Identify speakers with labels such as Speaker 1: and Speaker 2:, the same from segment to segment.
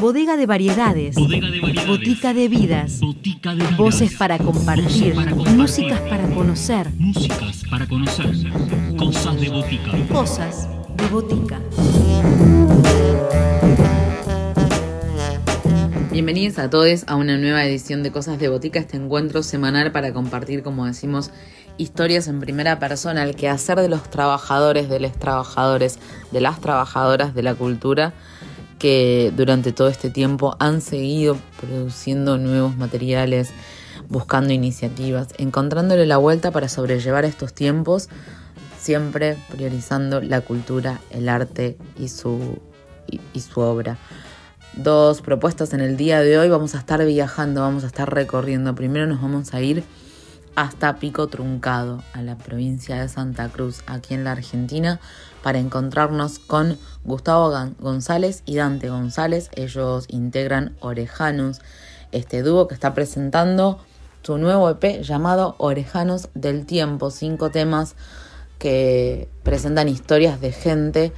Speaker 1: Bodega de variedades.
Speaker 2: Bodega de variedades.
Speaker 1: Botica de vidas.
Speaker 2: Botica de vidas.
Speaker 1: Voces para compartir.
Speaker 2: Voces para compartir.
Speaker 1: Músicas para conocer.
Speaker 2: Músicas para conocer. Cosas de botica.
Speaker 1: Cosas de botica.
Speaker 3: Bienvenidos a todos a una nueva edición de Cosas de Botica, este encuentro semanal para compartir, como decimos, historias en primera persona, el quehacer de los trabajadores, de los trabajadores, de las trabajadoras de la cultura que durante todo este tiempo han seguido produciendo nuevos materiales, buscando iniciativas, encontrándole la vuelta para sobrellevar estos tiempos, siempre priorizando la cultura, el arte y su, y, y su obra dos propuestas en el día de hoy. Vamos a estar viajando, vamos a estar recorriendo. Primero nos vamos a ir hasta Pico Truncado, a la provincia de Santa Cruz, aquí en la Argentina, para encontrarnos con Gustavo González y Dante González. Ellos integran Orejanos, este dúo que está presentando su nuevo EP llamado Orejanos del Tiempo, cinco temas que presentan historias de gente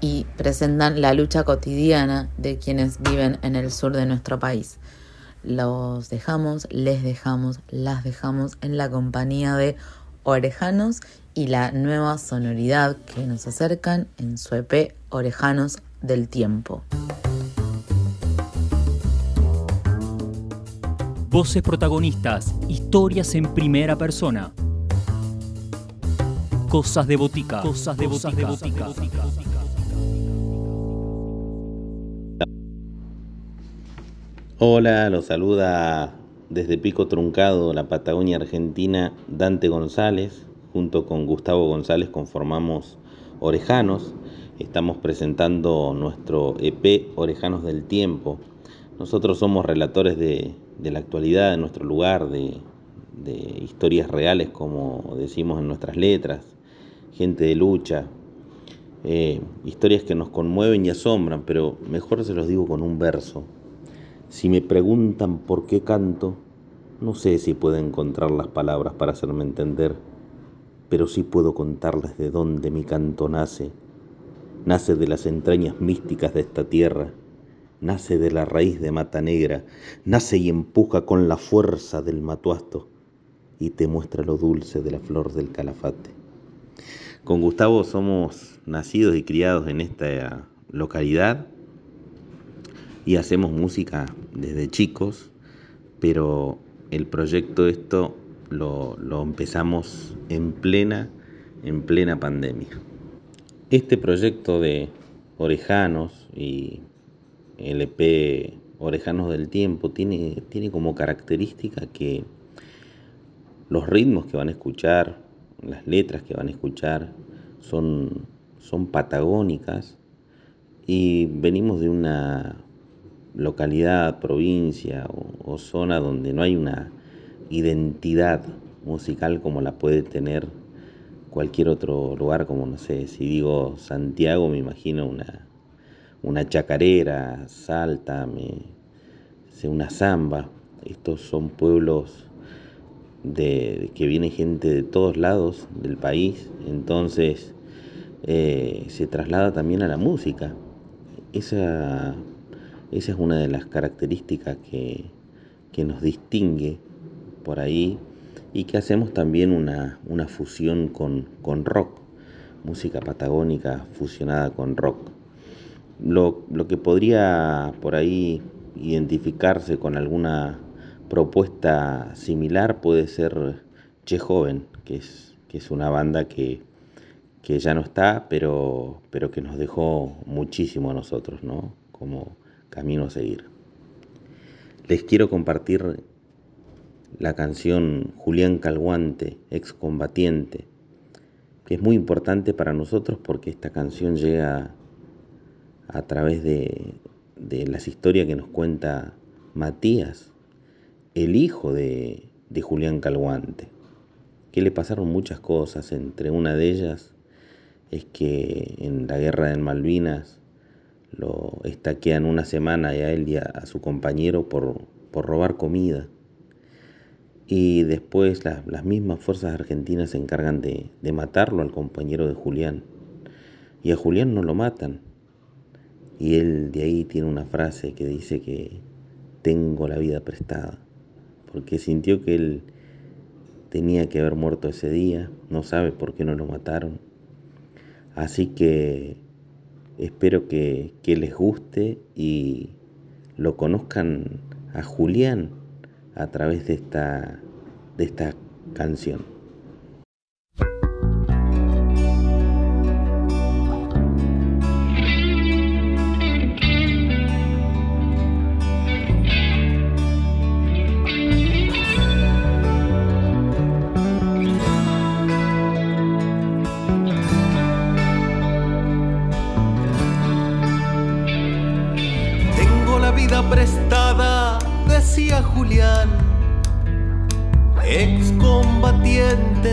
Speaker 3: y presentan la lucha cotidiana de quienes viven en el sur de nuestro país. Los dejamos, les dejamos, las dejamos en la compañía de Orejanos y la nueva sonoridad que nos acercan en su EP Orejanos del Tiempo.
Speaker 2: Voces protagonistas, historias en primera persona. Cosas de botica. Cosas de botica. De botica.
Speaker 4: Hola, los saluda desde Pico Truncado, la Patagonia Argentina, Dante González. Junto con Gustavo González conformamos Orejanos. Estamos presentando nuestro EP Orejanos del Tiempo. Nosotros somos relatores de, de la actualidad de nuestro lugar, de, de historias reales, como decimos en nuestras letras, gente de lucha, eh, historias que nos conmueven y asombran, pero mejor se los digo con un verso. Si me preguntan por qué canto, no sé si puedo encontrar las palabras para hacerme entender, pero sí puedo contarles de dónde mi canto nace. Nace de las entrañas místicas de esta tierra, nace de la raíz de mata negra, nace y empuja con la fuerza del matuasto y te muestra lo dulce de la flor del calafate. Con Gustavo somos nacidos y criados en esta localidad y hacemos música desde chicos, pero el proyecto esto lo, lo, empezamos en plena, en plena pandemia. Este proyecto de Orejanos y el EP Orejanos del Tiempo tiene, tiene como característica que los ritmos que van a escuchar, las letras que van a escuchar, son, son patagónicas y venimos de una localidad, provincia o, zona donde no hay una identidad musical como la puede tener cualquier otro lugar, como no sé, si digo Santiago me imagino una, una chacarera, Salta, me, una zamba. Estos son pueblos de, que viene gente de todos lados del país, entonces eh, se traslada también a la música. Esa esa es una de las características que, que nos distingue por ahí y que hacemos también una, una fusión con, con, rock, música patagónica fusionada con rock. Lo, lo, que podría por ahí identificarse con alguna propuesta similar puede ser Che Joven, que es, que es una banda que, que ya no está, pero, pero que nos dejó muchísimo a nosotros, ¿no? Como, camino a seguir. Les quiero compartir la canción Julián Calguante, excombatiente, que es muy importante para nosotros porque esta canción llega a través de, las historias que nos cuenta Matías, el hijo de, de Julián Calguante, que le pasaron muchas cosas, entre una de ellas es que en la guerra de Malvinas lo estaquean una semana a él y a, su compañero por, por, robar comida. Y después las, las, mismas fuerzas argentinas se encargan de, de matarlo al compañero de Julián. Y a Julián no lo matan, Y él de ahí tiene una frase que dice que tengo la vida prestada, porque sintió que él tenía que haber muerto ese día, no sabe por qué no lo mataron. Así que espero que, que les guste y lo conozcan a Julián a través de esta, de esta canción.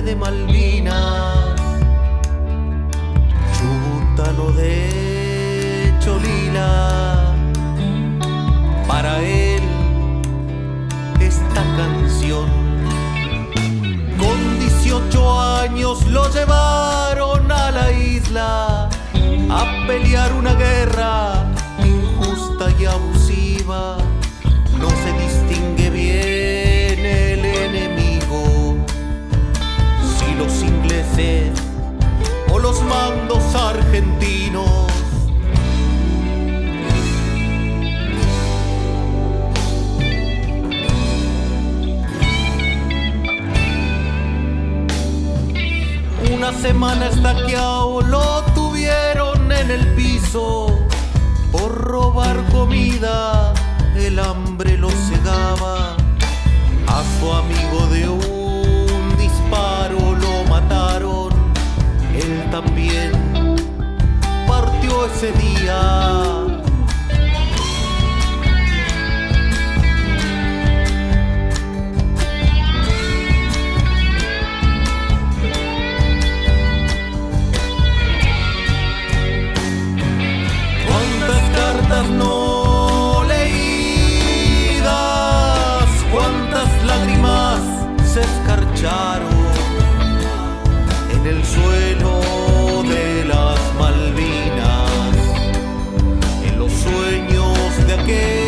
Speaker 5: De Malvinas, chubutano de Cholila. Para él, esta canción, con 18 años lo llevaron a la isla a pelear una guerra injusta y abusiva. O los mandos argentinos. Una semana estaqueado lo tuvieron en el piso por robar comida. El hambre lo cegaba. A su amigo de un también partió ese día. No leídas, cuántas lágrimas se escarcharon sueños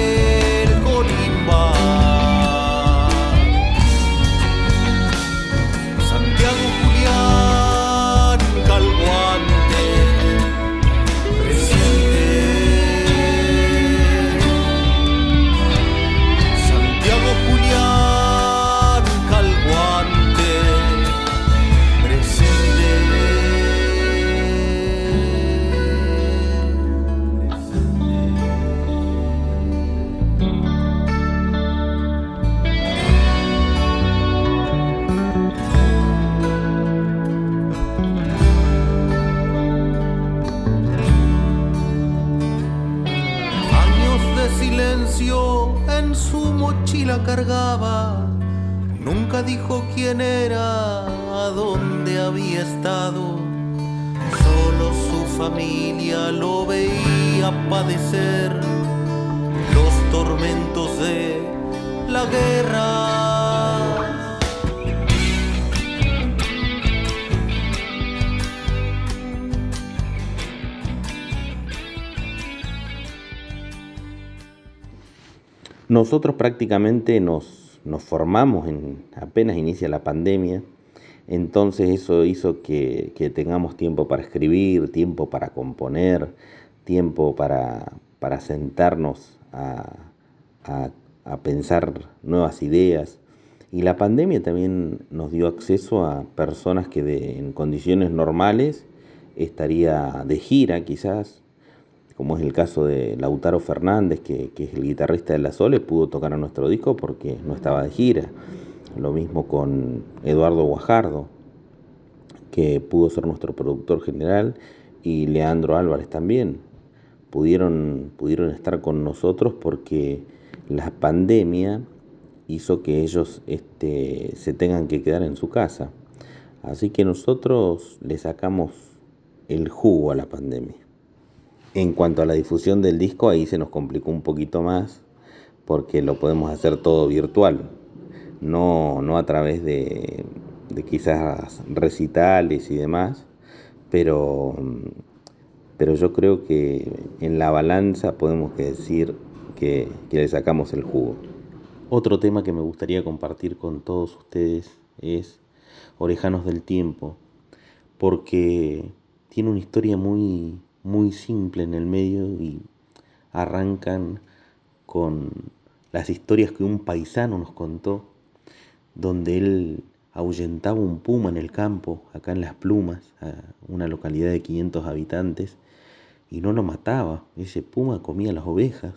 Speaker 5: familia lo veía padecer los tormentos de la guerra.
Speaker 4: Nosotros prácticamente nos, nos formamos en apenas inicia la pandemia, entonces eso hizo que, que tengamos tiempo para escribir, tiempo para componer, tiempo para, para sentarnos a, a- pensar nuevas ideas. Y la pandemia también nos dio acceso a personas que de- en condiciones normales estaría de gira quizás, como es el caso de Lautaro Fernández, que, que es el guitarrista de La Sole, pudo tocar a nuestro disco porque no estaba de gira. Lo mismo con Eduardo Guajardo, que pudo ser nuestro productor general, y Leandro Álvarez también. Pudieron, pudieron estar con nosotros porque la pandemia hizo que ellos este, se tengan que quedar en su casa. Así que nosotros le sacamos el jugo a la pandemia. En cuanto a la difusión del disco, ahí se nos complicó un poquito más porque lo podemos hacer todo virtual, no, no a través de, de quizás recitales y demás, pero, pero yo creo que en la balanza podemos decir que, que le sacamos el jugo. Otro tema que me gustaría compartir con todos ustedes es Orejanos del Tiempo, porque tiene una historia muy, muy simple en el medio y arrancan con las historias que un paisano nos contó, donde él ahuyentaba un puma en el campo, acá en Las Plumas, a una localidad de 500 habitantes, y no lo mataba. Ese puma comía las ovejas.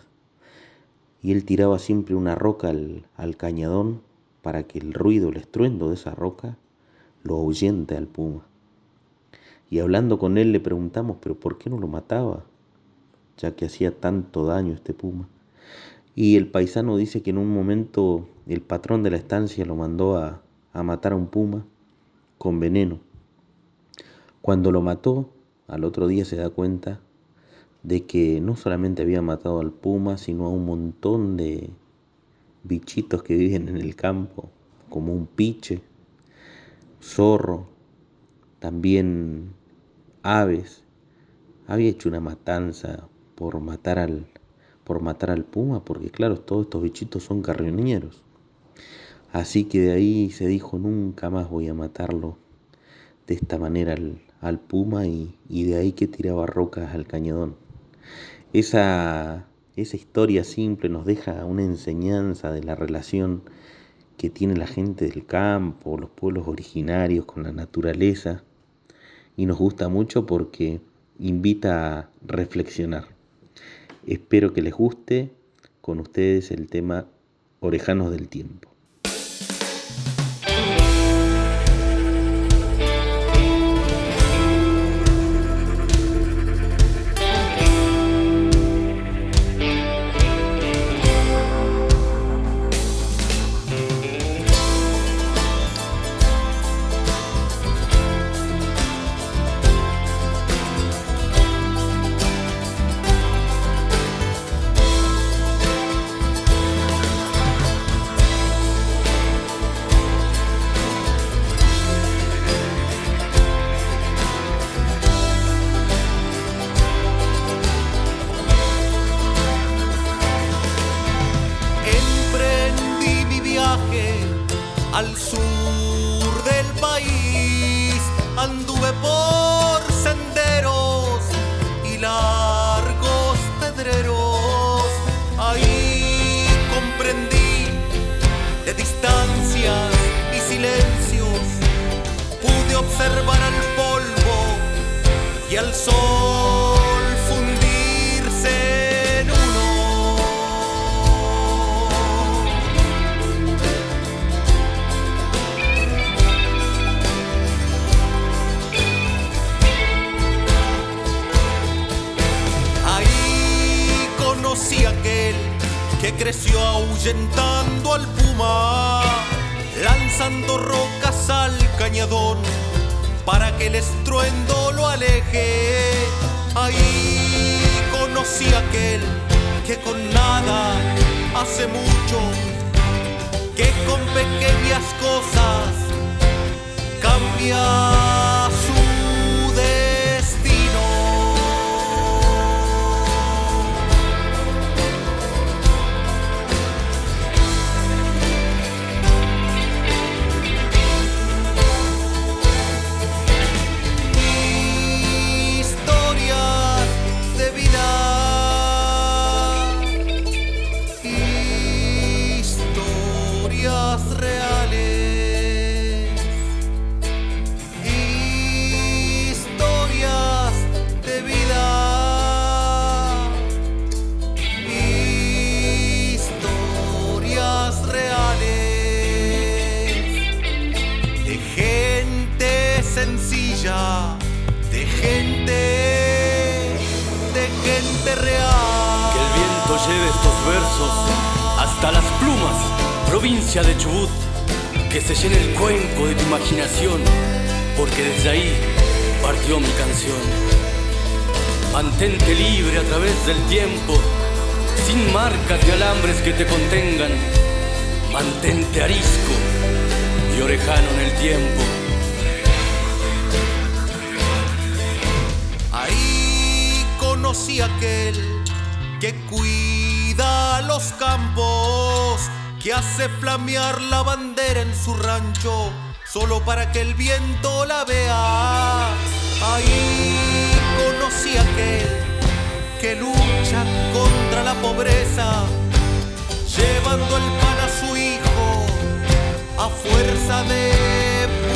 Speaker 4: Y él tiraba siempre una roca al, al cañadón para que el ruido, el estruendo de esa roca lo ahuyente al puma. Y hablando con él le preguntamos, pero ¿por qué no lo mataba? Ya que hacía tanto daño este puma. Y el paisano dice que en un momento el patrón de la estancia lo mandó a, a matar a un puma con veneno. Cuando lo mató, al otro día se da cuenta de que no solamente había matado al puma, sino a un montón de bichitos que viven en el campo, como un piche, zorro, también aves. Había hecho una matanza por matar al, por matar al puma, porque claro, todos estos bichitos son carroñeros. Así que de ahí se dijo, nunca más voy a matarlo de esta manera al, al puma y, y, de ahí que tiraba rocas al cañadón. Esa, esa historia simple nos deja una enseñanza de la relación que tiene la gente del campo, los pueblos originarios con la naturaleza, y nos gusta mucho porque invita a reflexionar. Espero que les guste con ustedes el tema Orejanos del Tiempo.
Speaker 5: Creció ahuyentando al puma, lanzando rocas al cañadón para que el estruendo lo aleje. Ahí conocí aquel que con nada hace mucho, que con pequeñas cosas cambia
Speaker 6: hasta las plumas, provincia de Chubut. Que se llene el cuenco de tu imaginación, porque desde ahí partió mi canción. Mantente libre a través del tiempo, sin marcas ni alambres que te contengan. Mantente arisco y orejano en el tiempo.
Speaker 5: Ahí conocí aquel que cuida los campos, que hace flamear la bandera en su rancho, solo para que el viento la vea. Ahí conocí aquel que lucha contra la pobreza, llevando el pan a su hijo a fuerza de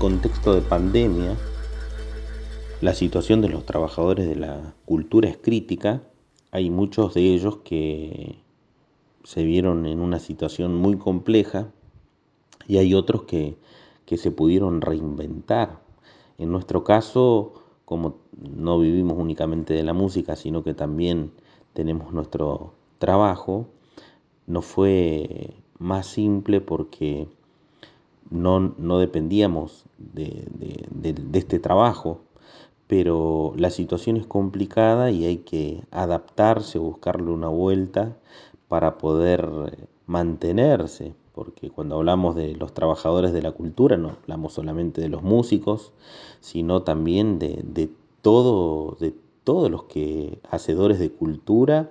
Speaker 4: contexto de pandemia, la situación de los trabajadores de la cultura es crítica. Hay muchos de ellos que se vieron en una situación muy compleja y hay otros que, que se pudieron reinventar. En nuestro caso, como no vivimos únicamente de la música, sino que también tenemos nuestro trabajo, nos fue más simple porque no, no dependíamos de, de- de- este trabajo, pero la situación es complicada y hay que adaptarse, buscarle una vuelta para poder mantenerse, porque cuando hablamos de los trabajadores de la cultura no hablamos solamente de los músicos, sino también de, de todo, de todos los que hacedores de cultura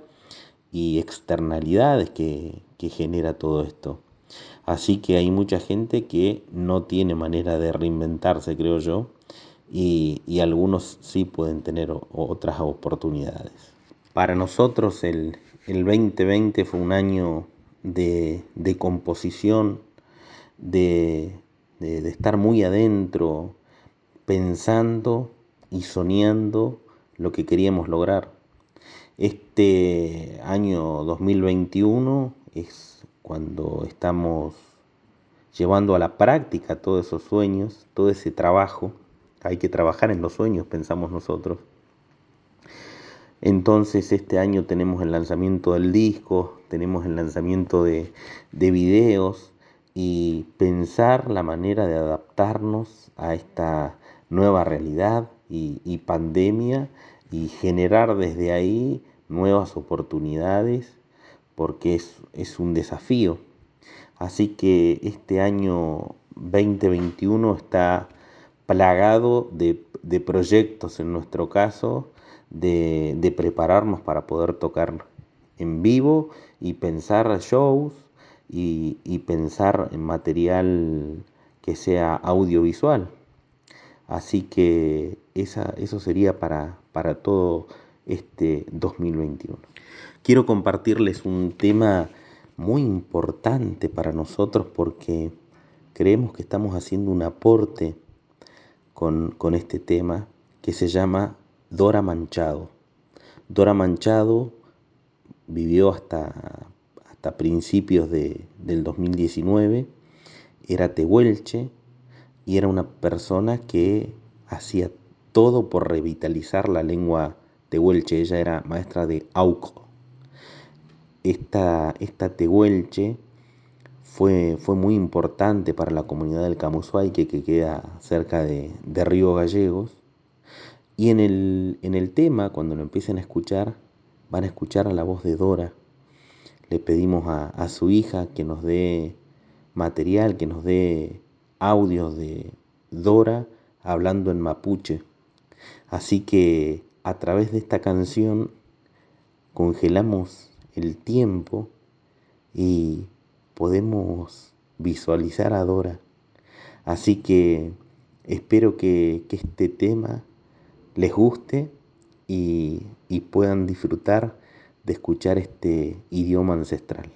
Speaker 4: y externalidades que, que genera todo esto. Así que hay mucha gente que no tiene manera de reinventarse, creo yo, y, algunos sí pueden tener otras oportunidades. Para nosotros el, el 2020 fue un año de, de composición, de- de estar muy adentro, pensando y soñando lo que queríamos lograr. Este año 2021 es cuando estamos llevando a la práctica todos esos sueños, todo ese trabajo. Hay que trabajar en los sueños, pensamos nosotros. Entonces este año tenemos el lanzamiento del disco, tenemos el lanzamiento de, de videos y pensar la manera de adaptarnos a esta nueva realidad y, y pandemia y generar desde ahí nuevas oportunidades porque es, es un desafío. Así que este año 2021 está plagado de, de proyectos en nuestro caso, de, de prepararnos para poder tocar en vivo y pensar shows y, y pensar en material que sea audiovisual. Así que esa, eso sería para, para todo este 2021. Quiero compartirles un tema muy importante para nosotros porque creemos que estamos haciendo un aporte con, con este tema que se llama Dora Manchado. Dora Manchado vivió hasta, hasta principios de, del 2019, era tehuelche y era una persona que hacía todo por revitalizar la lengua tehuelche. Ella era maestra de Auco esta, esta Tehuelche fue, fue muy importante para la comunidad del Camusuay, que, que queda cerca de, de, Río Gallegos. Y en el, en el tema, cuando lo empiecen a escuchar, van a escuchar a la voz de Dora. Le pedimos a, a su hija que nos dé material, que nos dé audios de Dora hablando en mapuche. Así que a través de esta canción congelamos el tiempo y podemos visualizar a Dora. Así que espero que, que este tema les guste y, y puedan disfrutar de escuchar este idioma ancestral.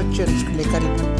Speaker 5: Structure इसको लेकर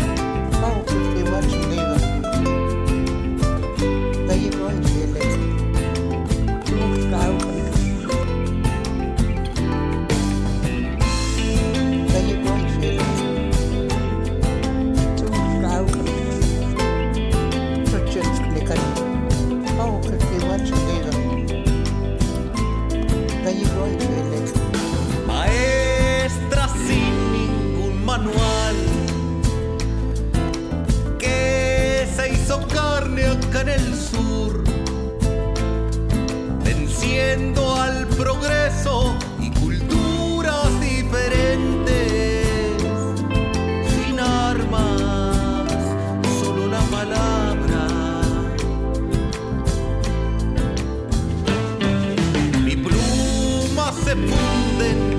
Speaker 5: se pude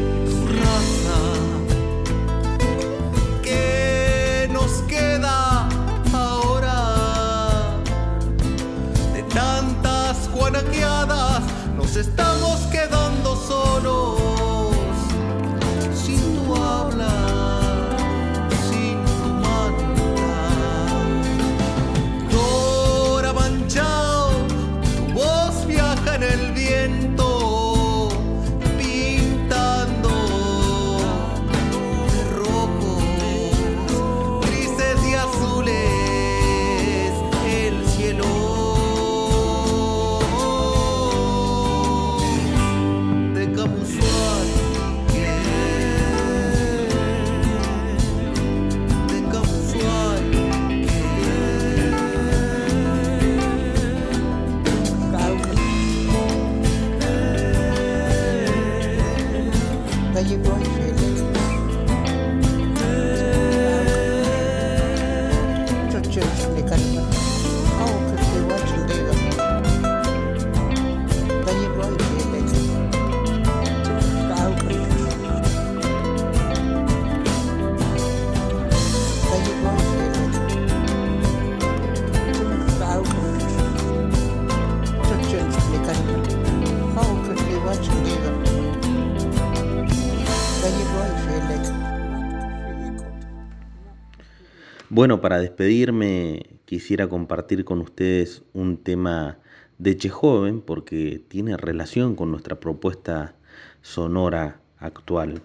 Speaker 5: Para
Speaker 4: despedirme quisiera compartir con ustedes un tema de Chejoven porque tiene relación con nuestra propuesta sonora actual.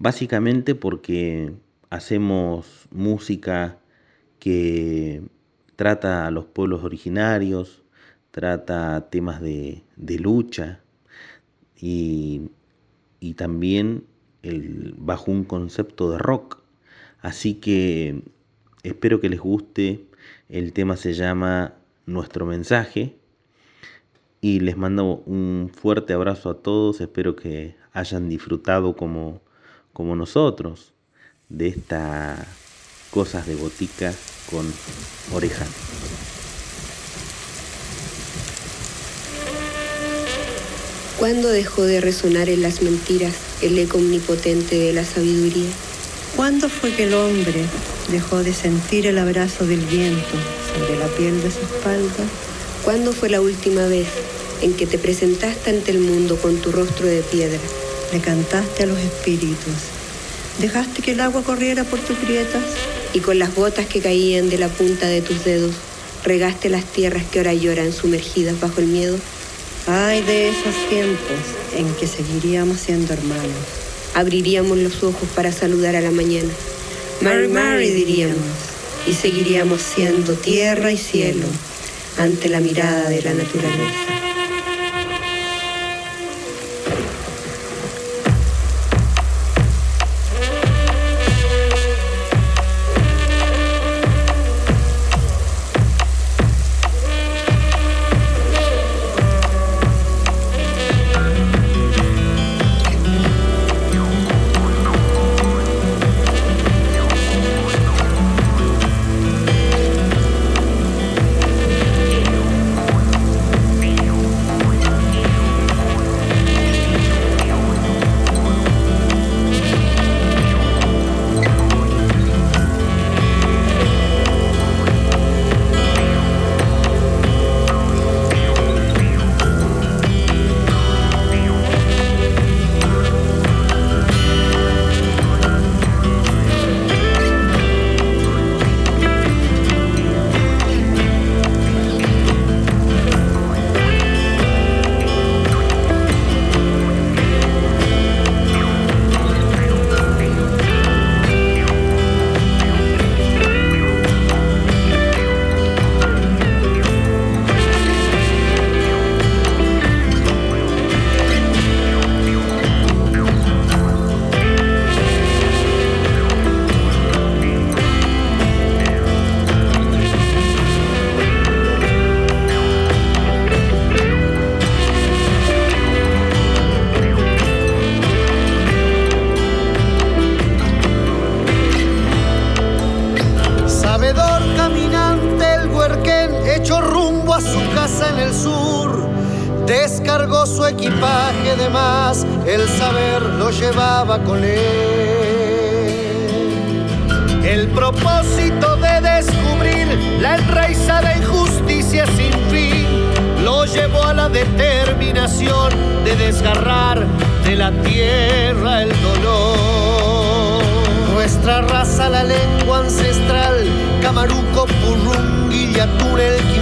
Speaker 4: Básicamente porque hacemos música que trata a los pueblos originarios, trata temas de, lucha y, también bajo un concepto de rock. Así que espero que les guste. El tema se llama Nuestro mensaje. Y les mando un fuerte abrazo a todos. Espero que hayan disfrutado como, como nosotros de estas cosas de botica con oreja.
Speaker 7: ¿Cuándo dejó de resonar en las mentiras el eco omnipotente de la sabiduría?
Speaker 8: ¿Cuándo fue que el hombre dejó de sentir el abrazo del viento sobre la piel de su espalda?
Speaker 7: ¿Cuándo fue la última vez en que te presentaste ante el mundo con tu rostro de piedra?
Speaker 8: Le cantaste a los espíritus. ¿Dejaste que el agua corriera por tus grietas?
Speaker 7: Y con las gotas que caían de la punta de tus dedos, regaste las tierras que ahora lloran sumergidas bajo el miedo.
Speaker 8: Ay de esos tiempos en que seguiríamos siendo hermanos.
Speaker 7: Abriríamos los ojos para saludar a la mañana. Mary, Mary diríamos. Y seguiríamos siendo tierra y cielo ante la mirada de la naturaleza.
Speaker 2: equipaje de más, el saber lo llevaba con él. El propósito de descubrir la raíz enraizada injusticia sin fin lo llevó a la determinación de desgarrar de la tierra el dolor. Nuestra raza, la lengua ancestral, Camaruco, Purrung, Túnel, el